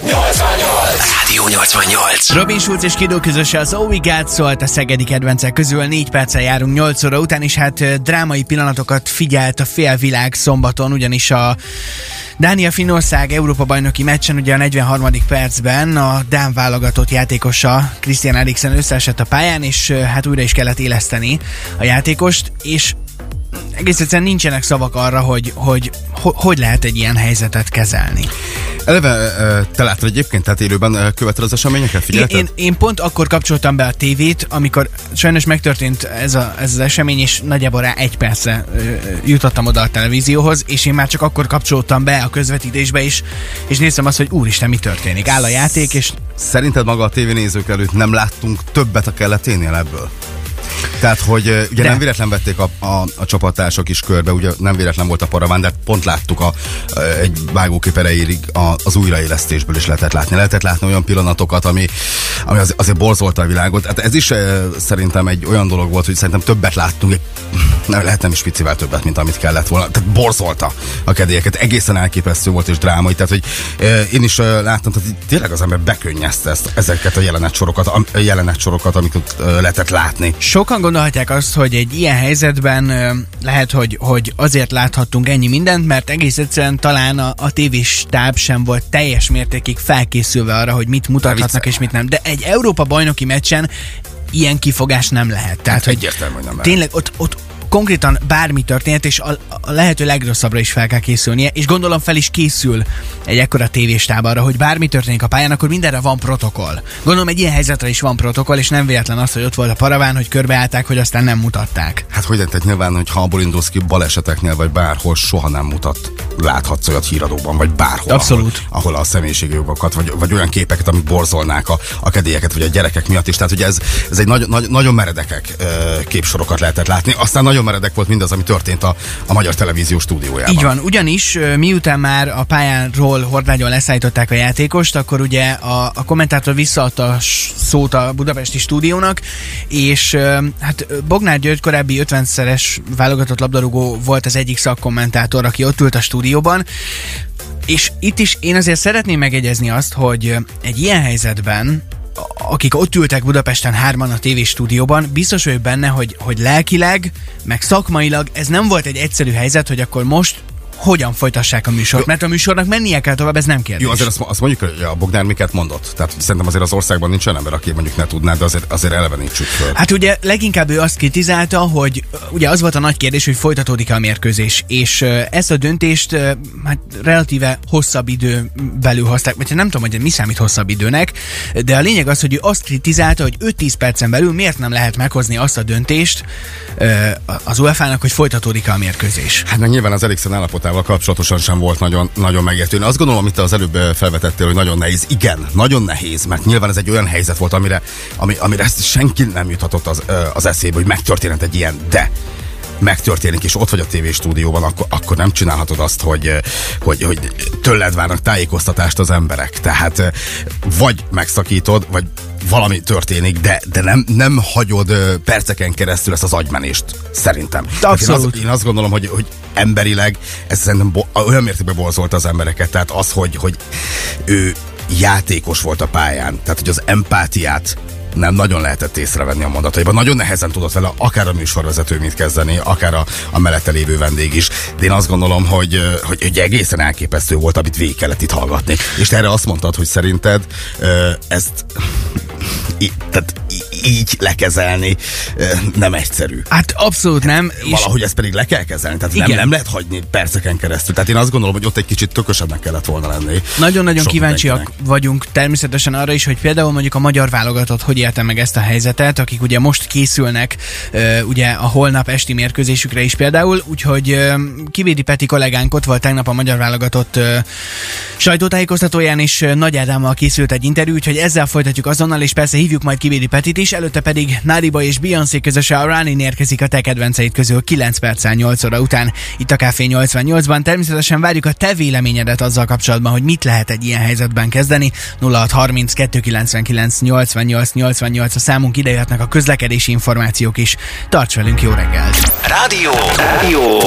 Rádió 88. Robin Schulz és Kidó közöse az Oh We Got szólt a szegedi kedvencek közül. Négy perccel járunk 8 óra után, és hát drámai pillanatokat figyelt a félvilág szombaton, ugyanis a Dánia-Finnország Európa bajnoki meccsen ugye a 43. percben a Dán válogatott játékosa Christian Eriksen összeesett a pályán, és hát újra is kellett éleszteni a játékost, és egész egyszerűen nincsenek szavak arra, hogy, hogy ho- hogy lehet egy ilyen helyzetet kezelni. Eleve te láttad egyébként, tehát élőben követed az eseményeket, Én, figyelted? én, én pont akkor kapcsoltam be a tévét, amikor sajnos megtörtént ez, a, ez az esemény, és nagyjából rá egy percre jutottam oda a televízióhoz, és én már csak akkor kapcsoltam be a közvetítésbe is, és néztem azt, hogy úristen, mi történik. Áll a játék, és Szerinted maga a tévénézők előtt nem láttunk többet a kelleténél ebből? Tehát, hogy ugye De. nem véletlen vették a, a, a csapattársak is körbe, ugye nem véletlen volt a paraván, de pont láttuk a, egy vágókép erejéig az újraélesztésből is lehetett látni. Lehetett látni olyan pillanatokat, ami, ami az, azért borzolta a világot. Hát ez is szerintem egy olyan dolog volt, hogy szerintem többet láttunk, egy, nem, lehet nem is picivel többet, mint amit kellett volna. Tehát borzolta a kedélyeket. Egészen elképesztő volt és drámai. Tehát, hogy ö, én is ö, láttam, tehát tényleg az ember bekönnyezte ezt, ezeket a jelenetsorokat, a jelenetsorokat, amiket ö, lehetett látni. sokan gondolhatják azt, hogy egy ilyen helyzetben ö, lehet, hogy, hogy azért láthattunk ennyi mindent, mert egész egyszerűen talán a, a tévéstáb sem volt teljes mértékig felkészülve arra, hogy mit mutathatnak és mit nem. De egy Európa bajnoki meccsen ilyen kifogás nem lehet. Tehát, hogy Egyértelmű, hogy nem lehet. tényleg ott, ott konkrétan bármi történhet, és a, a lehető legrosszabbra is fel kell készülnie, és gondolom fel is készül egy ekkora tévéstáb arra, hogy bármi történik a pályán, akkor mindenre van protokoll. Gondolom egy ilyen helyzetre is van protokoll, és nem véletlen az, hogy ott volt a paraván, hogy körbeállták, hogy aztán nem mutatták. Hát hogy tehát nyilván, hogy ha abból indulsz ki baleseteknél, vagy bárhol soha nem mutat, láthatsz olyat híradóban, vagy bárhol. Abszolút. Ahol, ahol a személyiségjogokat, vagy, vagy olyan képeket, amik borzolnák a, a kedélyeket, vagy a gyerekek miatt is. Tehát ugye ez, ez egy nagy, nagy, nagyon meredekek képsorokat lehetett látni. Aztán nagyon meredek volt mindaz, ami történt a, a Magyar Televízió stúdiójában. Így van, ugyanis miután már a pályánról hordágyon leszállították a játékost, akkor ugye a, a kommentátor visszaadta a szót a budapesti stúdiónak, és hát Bognár György korábbi 50-szeres válogatott labdarúgó volt az egyik szakkommentátor, aki ott ült a stúdióban, és itt is én azért szeretném megegyezni azt, hogy egy ilyen helyzetben akik ott ültek Budapesten hárman a TV stúdióban, biztos vagyok benne, hogy, hogy lelkileg, meg szakmailag ez nem volt egy egyszerű helyzet, hogy akkor most hogyan folytassák a műsort, mert a műsornak mennie kell tovább, ez nem kérdés. Jó, azért azt, azt mondjuk, hogy a Bognár miket mondott. Tehát szerintem azért az országban nincs olyan ember, aki mondjuk ne tudná, de azért, azért elevenítsük föl. Hát ugye leginkább ő azt kritizálta, hogy ugye az volt a nagy kérdés, hogy folytatódik-e a mérkőzés, és ezt a döntést hát relatíve hosszabb idő belül hozták, vagy nem tudom, hogy mi számít hosszabb időnek, de a lényeg az, hogy ő azt kritizálta, hogy 5-10 percen belül miért nem lehet meghozni azt a döntést az UEFA-nak, hogy folytatódik-e a mérkőzés. Hát meg nyilván az Eriksen állapotával kapcsolatosan sem volt nagyon, nagyon megértő. Én azt gondolom, amit te az előbb felvetettél, hogy nagyon nehéz. Igen, nagyon nehéz, mert nyilván ez egy olyan helyzet volt, amire, ami, amire ezt senki nem juthatott az, az eszébe, hogy megtörténhet egy ilyen, de megtörténik, és ott vagy a TV stúdióban, akkor, akkor nem csinálhatod azt, hogy, hogy, hogy tőled várnak tájékoztatást az emberek. Tehát eh, vagy megszakítod, vagy valami történik, de, de nem, nem hagyod perceken keresztül ezt az agymenést, szerintem. Tehát Én, Abszolút. az, én azt gondolom, hogy, hogy emberileg ez szerintem bo- olyan mértékben borzolta az embereket, tehát az, hogy, hogy ő játékos volt a pályán, tehát hogy az empátiát nem nagyon lehetett észrevenni a mondataiban. Nagyon nehezen tudott vele akár a műsorvezető mit kezdeni, akár a, a mellette lévő vendég is. De én azt gondolom, hogy, hogy, hogy egészen elképesztő volt, amit végig kellett itt hallgatni. És erre azt mondtad, hogy szerinted ezt tehát így lekezelni nem egyszerű. Hát abszolút nem. És Valahogy ezt pedig le kell kezelni, tehát nem, Igen. nem lehet hagyni perceken keresztül. Tehát én azt gondolom, hogy ott egy kicsit tökösebbnek kellett volna lenni. Nagyon-nagyon kíváncsiak mindenkinek. vagyunk természetesen arra is, hogy például mondjuk a magyar válogatott hogy élte meg ezt a helyzetet, akik ugye most készülnek ugye a holnap esti mérkőzésükre is például, úgyhogy Kivédi Peti kollégánk ott volt tegnap a magyar válogatott sajtótájékoztatóján, és Nagy Ádámmal készült egy interjú, úgyhogy ezzel folytatjuk azonnal, és persze hívjuk majd Kivédi Petit is. És előtte pedig Nadiba és Beyoncé közöse a Running érkezik a te kedvenceid közül 9 perccel 8 óra után itt a Café 88-ban. Természetesen várjuk a te véleményedet azzal kapcsolatban, hogy mit lehet egy ilyen helyzetben kezdeni. 0630 299 88 88 a számunk idejöhetnek a közlekedési információk is. Tarts velünk, jó reggelt! Rádió! Rádió!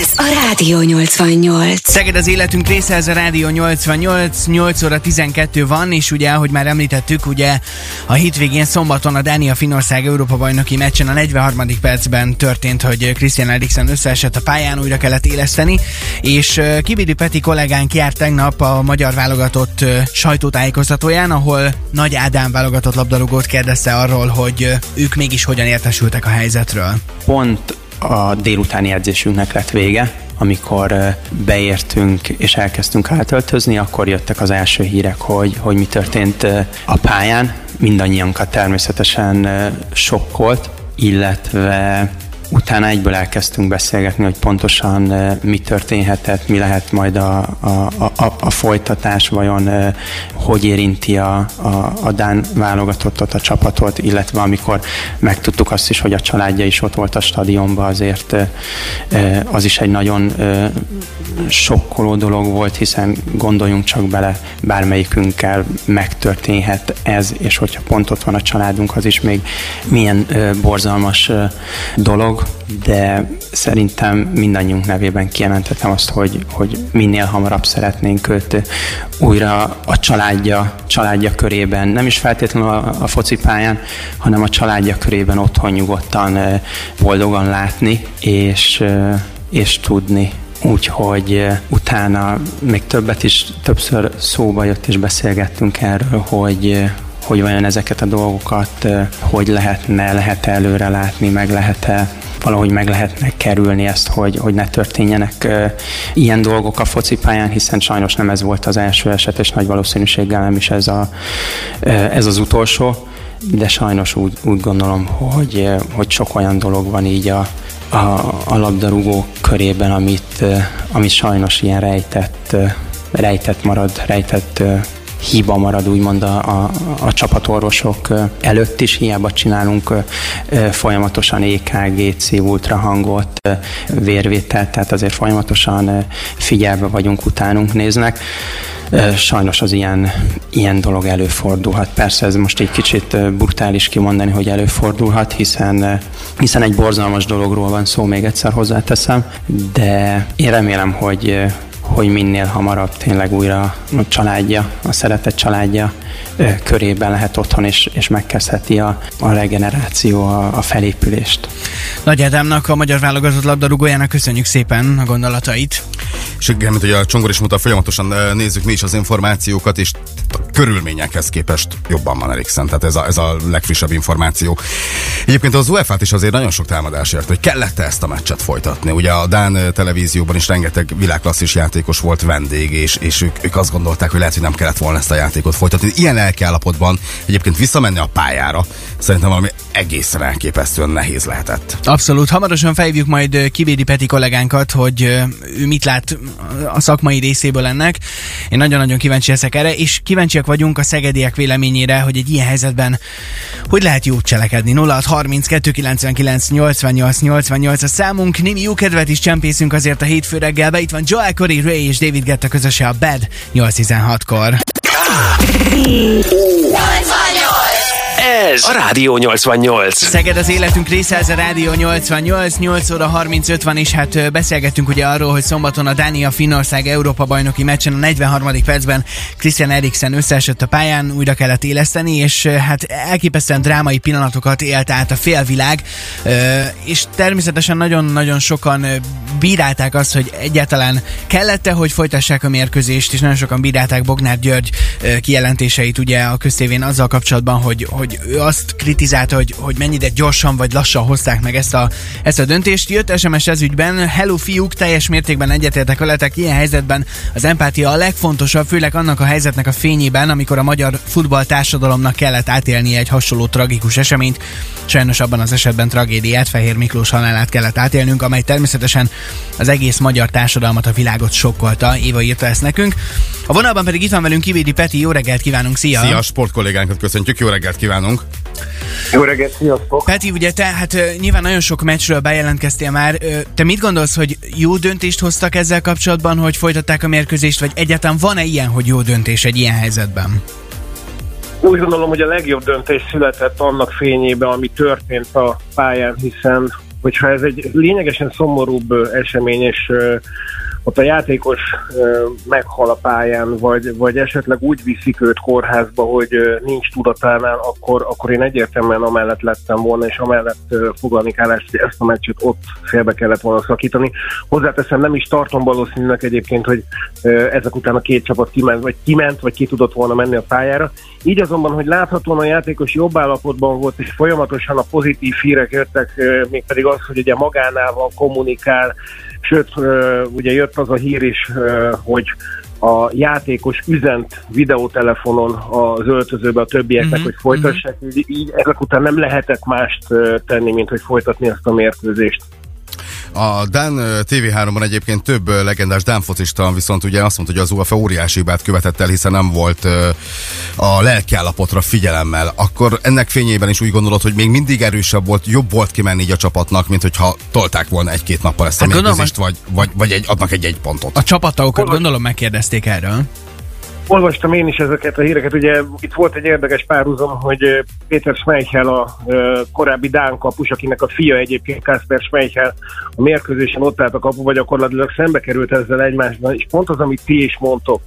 Ez a Rádió 88. Szeged az életünk része, ez a Rádió 88, 8 óra 12 van, és ugye, ahogy már említettük, ugye a hétvégén szombaton a Dánia Finország Európa bajnoki meccsen a 43. percben történt, hogy Christian Eriksen összeesett a pályán, újra kellett éleszteni, és Kibidi Peti kollégánk járt tegnap a magyar válogatott sajtótájékoztatóján, ahol Nagy Ádám válogatott labdarúgót kérdezte arról, hogy ők mégis hogyan értesültek a helyzetről. Pont a délutáni edzésünknek lett vége, amikor beértünk és elkezdtünk átöltözni, akkor jöttek az első hírek, hogy, hogy mi történt a pályán. Mindannyiankat természetesen sokkolt, illetve utána egyből elkezdtünk beszélgetni, hogy pontosan uh, mi történhetett, mi lehet majd a, a, a, a folytatás, vajon uh, hogy érinti a, a, a Dán válogatottat, a csapatot, illetve amikor megtudtuk azt is, hogy a családja is ott volt a stadionban, azért uh, az is egy nagyon sokkoló dolog volt, hiszen gondoljunk csak bele, bármelyikünkkel megtörténhet ez, és hogyha pont ott van a családunk, az is még milyen borzalmas uh, de szerintem mindannyiunk nevében kijelentettem azt, hogy, hogy minél hamarabb szeretnénk őt újra a családja, családja körében, nem is feltétlenül a, a focipályán, hanem a családja körében otthon nyugodtan, boldogan látni, és, és tudni, Úgyhogy utána még többet is, többször szóba jött és beszélgettünk erről, hogy, hogy vajon ezeket a dolgokat hogy lehetne, lehet előre látni, meg lehet-e valahogy meg lehetne kerülni ezt, hogy, hogy ne történjenek ilyen dolgok a focipályán, hiszen sajnos nem ez volt az első eset, és nagy valószínűséggel nem is ez, a, ez az utolsó, de sajnos úgy, úgy gondolom, hogy, hogy sok olyan dolog van így a, a, a labdarúgó körében, amit, amit sajnos ilyen rejtett, rejtett marad, rejtett hiba marad úgymond a, a, a csapatorvosok előtt is, hiába csinálunk folyamatosan EKG, C ultrahangot, vérvételt, tehát azért folyamatosan figyelve vagyunk, utánunk néznek. Sajnos az ilyen, ilyen dolog előfordulhat. Persze ez most egy kicsit brutális kimondani, hogy előfordulhat, hiszen, hiszen egy borzalmas dologról van szó, még egyszer hozzáteszem, de én remélem, hogy hogy minél hamarabb tényleg újra a családja, a szeretett családja körében lehet otthon, és, és megkezdheti a, a regeneráció, a, a felépülést. Nagy Ádámnak, a magyar válogatott labdarúgójának köszönjük szépen a gondolatait. És igen, mint hogy a Csongor is mondta, folyamatosan nézzük mi is az információkat, és körülményekhez képest jobban van Eriksen, tehát ez a, ez a legfrissebb információ. Egyébként az UEFA-t is azért nagyon sok támadás ért, hogy kellett-e ezt a meccset folytatni. Ugye a Dán televízióban is rengeteg világklasszis játékos volt vendég, és, és ők, ők azt gondolták, hogy lehet, hogy nem kellett volna ezt a játékot folytatni. Ilyen lelkiállapotban egyébként visszamenni a pályára, szerintem valami egészen elképesztően nehéz lehetett. Abszolút. Hamarosan felhívjuk majd Kivédi Peti kollégánkat, hogy ő mit lát a szakmai részéből ennek. Én nagyon-nagyon kíváncsi leszek erre, és kíváncsiak vagyunk a szegediek véleményére, hogy egy ilyen helyzetben hogy lehet jót cselekedni. 0630 299 88 88 a számunk. Némi jó kedvet is csempészünk azért a hétfő reggelbe. Itt van Joel Corey, Ray és David Getta közöse a Bad 816-kor. Ez a Rádió 88. Szeged az életünk része, ez a Rádió 88, 8 óra 35 van, és hát beszélgettünk ugye arról, hogy szombaton a Dánia Finnország Európa bajnoki meccsen a 43. percben Christian Eriksen összeesett a pályán, újra kellett éleszteni, és hát elképesztően drámai pillanatokat élt át a félvilág, és természetesen nagyon-nagyon sokan bírálták azt, hogy egyáltalán kellett-e, hogy folytassák a mérkőzést, és nagyon sokan bírálták Bognár György kijelentéseit ugye a köztévén azzal kapcsolatban, hogy, hogy ő azt kritizálta, hogy, hogy mennyire gyorsan vagy lassan hozták meg ezt a, ezt a döntést. Jött SMS ez ügyben, hello fiúk, teljes mértékben egyetértek veletek, ilyen helyzetben az empátia a legfontosabb, főleg annak a helyzetnek a fényében, amikor a magyar futball társadalomnak kellett átélnie egy hasonló tragikus eseményt. Sajnos abban az esetben tragédiát, Fehér Miklós halálát kellett átélnünk, amely természetesen az egész magyar társadalmat, a világot sokkolta. Éva írta ezt nekünk. A vonalban pedig itt van velünk Kivédi Peti, jó reggelt kívánunk, szia! Szia, sportkollégánkat köszöntjük, jó reggelt kívánunk! Jó reggelt, sziasztok! Peti, ugye te hát nyilván nagyon sok meccsről bejelentkeztél már. Te mit gondolsz, hogy jó döntést hoztak ezzel kapcsolatban, hogy folytatták a mérkőzést, vagy egyáltalán van-e ilyen, hogy jó döntés egy ilyen helyzetben? Úgy gondolom, hogy a legjobb döntés született annak fényében, ami történt a pályán, hiszen hogyha ez egy lényegesen szomorúbb esemény, és ott a játékos meghal a pályán, vagy, vagy esetleg úgy viszik őt kórházba, hogy nincs tudatánál, akkor, akkor én egyértelműen amellett lettem volna, és amellett foglalni állást, hogy ezt a meccset ott félbe kellett volna szakítani. Hozzáteszem, nem is tartom valószínűleg egyébként, hogy ezek után a két csapat kiment, vagy kiment, vagy ki tudott volna menni a pályára. Így azonban, hogy láthatóan a játékos jobb állapotban volt, és folyamatosan a pozitív hírek jöttek, mégpedig az, hogy ugye magánál van, kommunikál, sőt, ugye jött az a hír is, hogy a játékos üzent videótelefonon az öltözőbe a többieknek, Mhm, hogy folytassák, így, így ezek után nem lehetett mást tenni, mint hogy folytatni ezt a mérkőzést. A Dán ö, TV3-ban egyébként több legendás Dán focista viszont ugye azt mondta, hogy az UEFA óriási hibát követett el, hiszen nem volt a lelkiállapotra figyelemmel. Akkor ennek fényében is úgy gondolod, hogy még mindig erősebb volt, jobb volt kimenni így a csapatnak, mint hogyha tolták volna egy-két nappal ezt a Hát gondolom, mérkőzést, vagy, vagy, vagy egy, adnak egy-egy pontot. A csapattagokat Hol- gondolom megkérdezték erről. Olvastam én is ezeket a híreket, ugye itt volt egy érdekes párhuzam, hogy ö, Péter Schmeichel a ö, korábbi Dán kapus, akinek a fia egyébként Kasper Schmeichel a mérkőzésen ott állt a kapuba, gyakorlatilag szembe került ezzel egymásban, és pont az, amit ti is mondtok,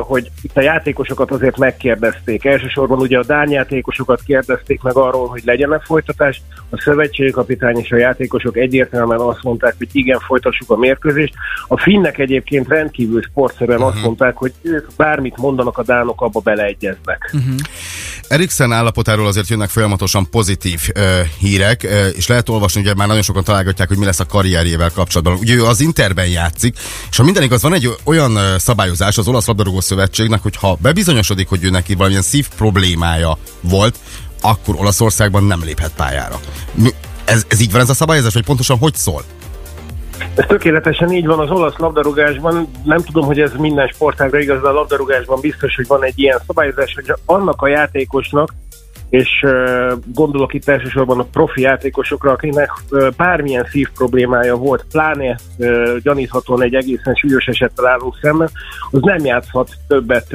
hogy itt a játékosokat azért megkérdezték. Elsősorban ugye a Dán játékosokat kérdezték meg arról, hogy legyen-e folytatás, a szövetségkapitány és a játékosok egyértelműen azt mondták, hogy igen, folytassuk a mérkőzést. A finnek egyébként rendkívül sportszerűen azt mondták, hogy ők bármit mondanak, a dánok abba beleegyeznek. Eriksen állapotáról azért jönnek folyamatosan pozitív ö, hírek, ö, és lehet olvasni, ugye már nagyon sokan találgatják, hogy mi lesz a karrierjével kapcsolatban. Ugye ő az Interben játszik, és ha minden igaz, van egy olyan szabályozás az olasz labdarúgó szövetségnek, hogy ha bebizonyosodik, hogy ő neki valamilyen szív problémája volt, akkor Olaszországban nem léphet pályára. Ez, ez így van ez a szabályozás, vagy pontosan hogy szól? Ez tökéletesen így van az olasz labdarúgásban. Nem tudom, hogy ez minden sportágra igaz, de a labdarúgásban biztos, hogy van egy ilyen szabályozás, hogy annak a játékosnak, és gondolok itt elsősorban a profi játékosokra, akinek bármilyen szív problémája volt, pláne gyaníthatóan egy egészen súlyos esettel állunk szemben, az nem játszhat többet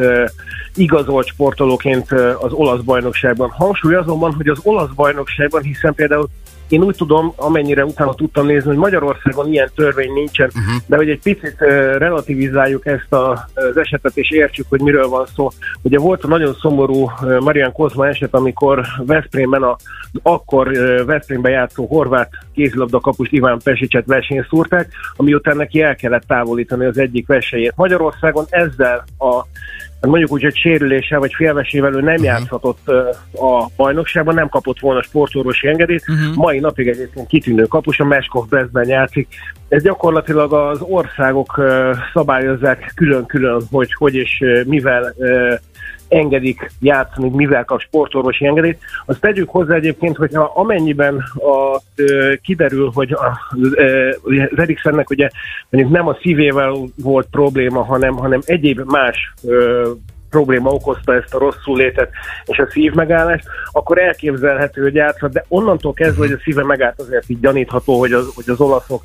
igazolt sportolóként az olasz bajnokságban. Hangsúly azonban, hogy az olasz bajnokságban, hiszen például én úgy tudom, amennyire utána tudtam nézni, hogy Magyarországon ilyen törvény nincsen, uh-huh. de hogy egy picit relativizáljuk ezt a, az esetet, és értsük, hogy miről van szó. Ugye volt a nagyon szomorú Marian Kozma eset, amikor Veszprémben a akkor Veszprémben játszó horvát kézilabda kapust Iván Pesicset versenyt szúrták, ami után neki el kellett távolítani az egyik versenyét. Magyarországon ezzel a mondjuk úgy, hogy sérüléssel vagy félvesével ő nem uh-huh. játszhatott a bajnokságban, nem kapott volna sportorvosi engedélyt. Uh-huh. Mai napig egyébként kitűnő kapus, a Meskov Brestben játszik. Ez gyakorlatilag az országok szabályozzák külön-külön, hogy hogy és mivel engedik játszani, mivel kap sportorvosi engedélyt. Azt tegyük hozzá egyébként, hogy ha amennyiben a, ö, kiderül, hogy az Eriksennek ugye mondjuk nem a szívével volt probléma, hanem, hanem egyéb más probléma okozta ezt a rosszul létet és a szív megállást, akkor elképzelhető, hogy játszhat, de onnantól kezdve, hogy a szíve megállt, azért így gyanítható, hogy az, hogy az olaszok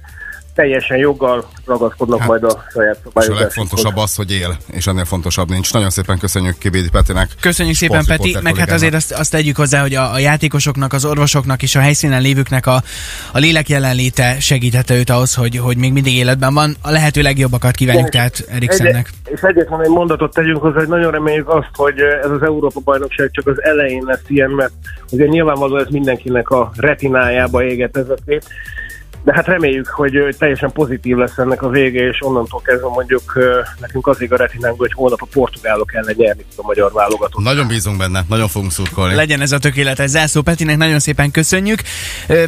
teljesen joggal ragaszkodnak hát, majd a saját És a legfontosabb az, hogy él, és ennél fontosabb nincs. Nagyon szépen köszönjük Kibédi Petinek. Köszönjük szépen, Peti, meg hát azért azt, azt tegyük hozzá, hogy a, a játékosoknak, az orvosoknak és a helyszínen lévőknek a, a lélek jelenléte segítette őt ahhoz, hogy, hogy még mindig életben van. A lehető legjobbakat kívánjuk tehát Eriksennek. Egy, és egyetlen egy mondatot tegyünk hozzá, hogy nagyon reméljük azt, hogy ez az Európa-bajnokság csak az elején lesz ilyen, mert ugye nyilvánvalóan ez mindenkinek a retinájába éget ez a kép. De hát reméljük, hogy teljesen pozitív lesz ennek a vége, és onnantól kezdve mondjuk nekünk az a retinánk, hogy holnap a portugálok ellen nyerni a magyar válogatott. Nagyon bízunk benne, nagyon fogunk szurkolni. Legyen ez a tökéletes zászló. Petinek nagyon szépen köszönjük.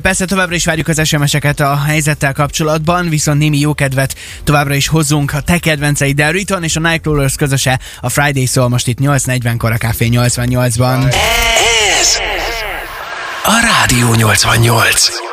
Persze továbbra is várjuk az SMS-eket a helyzettel kapcsolatban, viszont némi jókedvet továbbra is hozzunk a te kedvenceid a Riton és a Nightcrawlers közöse a Friday szól most itt 8.40-kor a Café 88-ban. Ez a Rádió 88.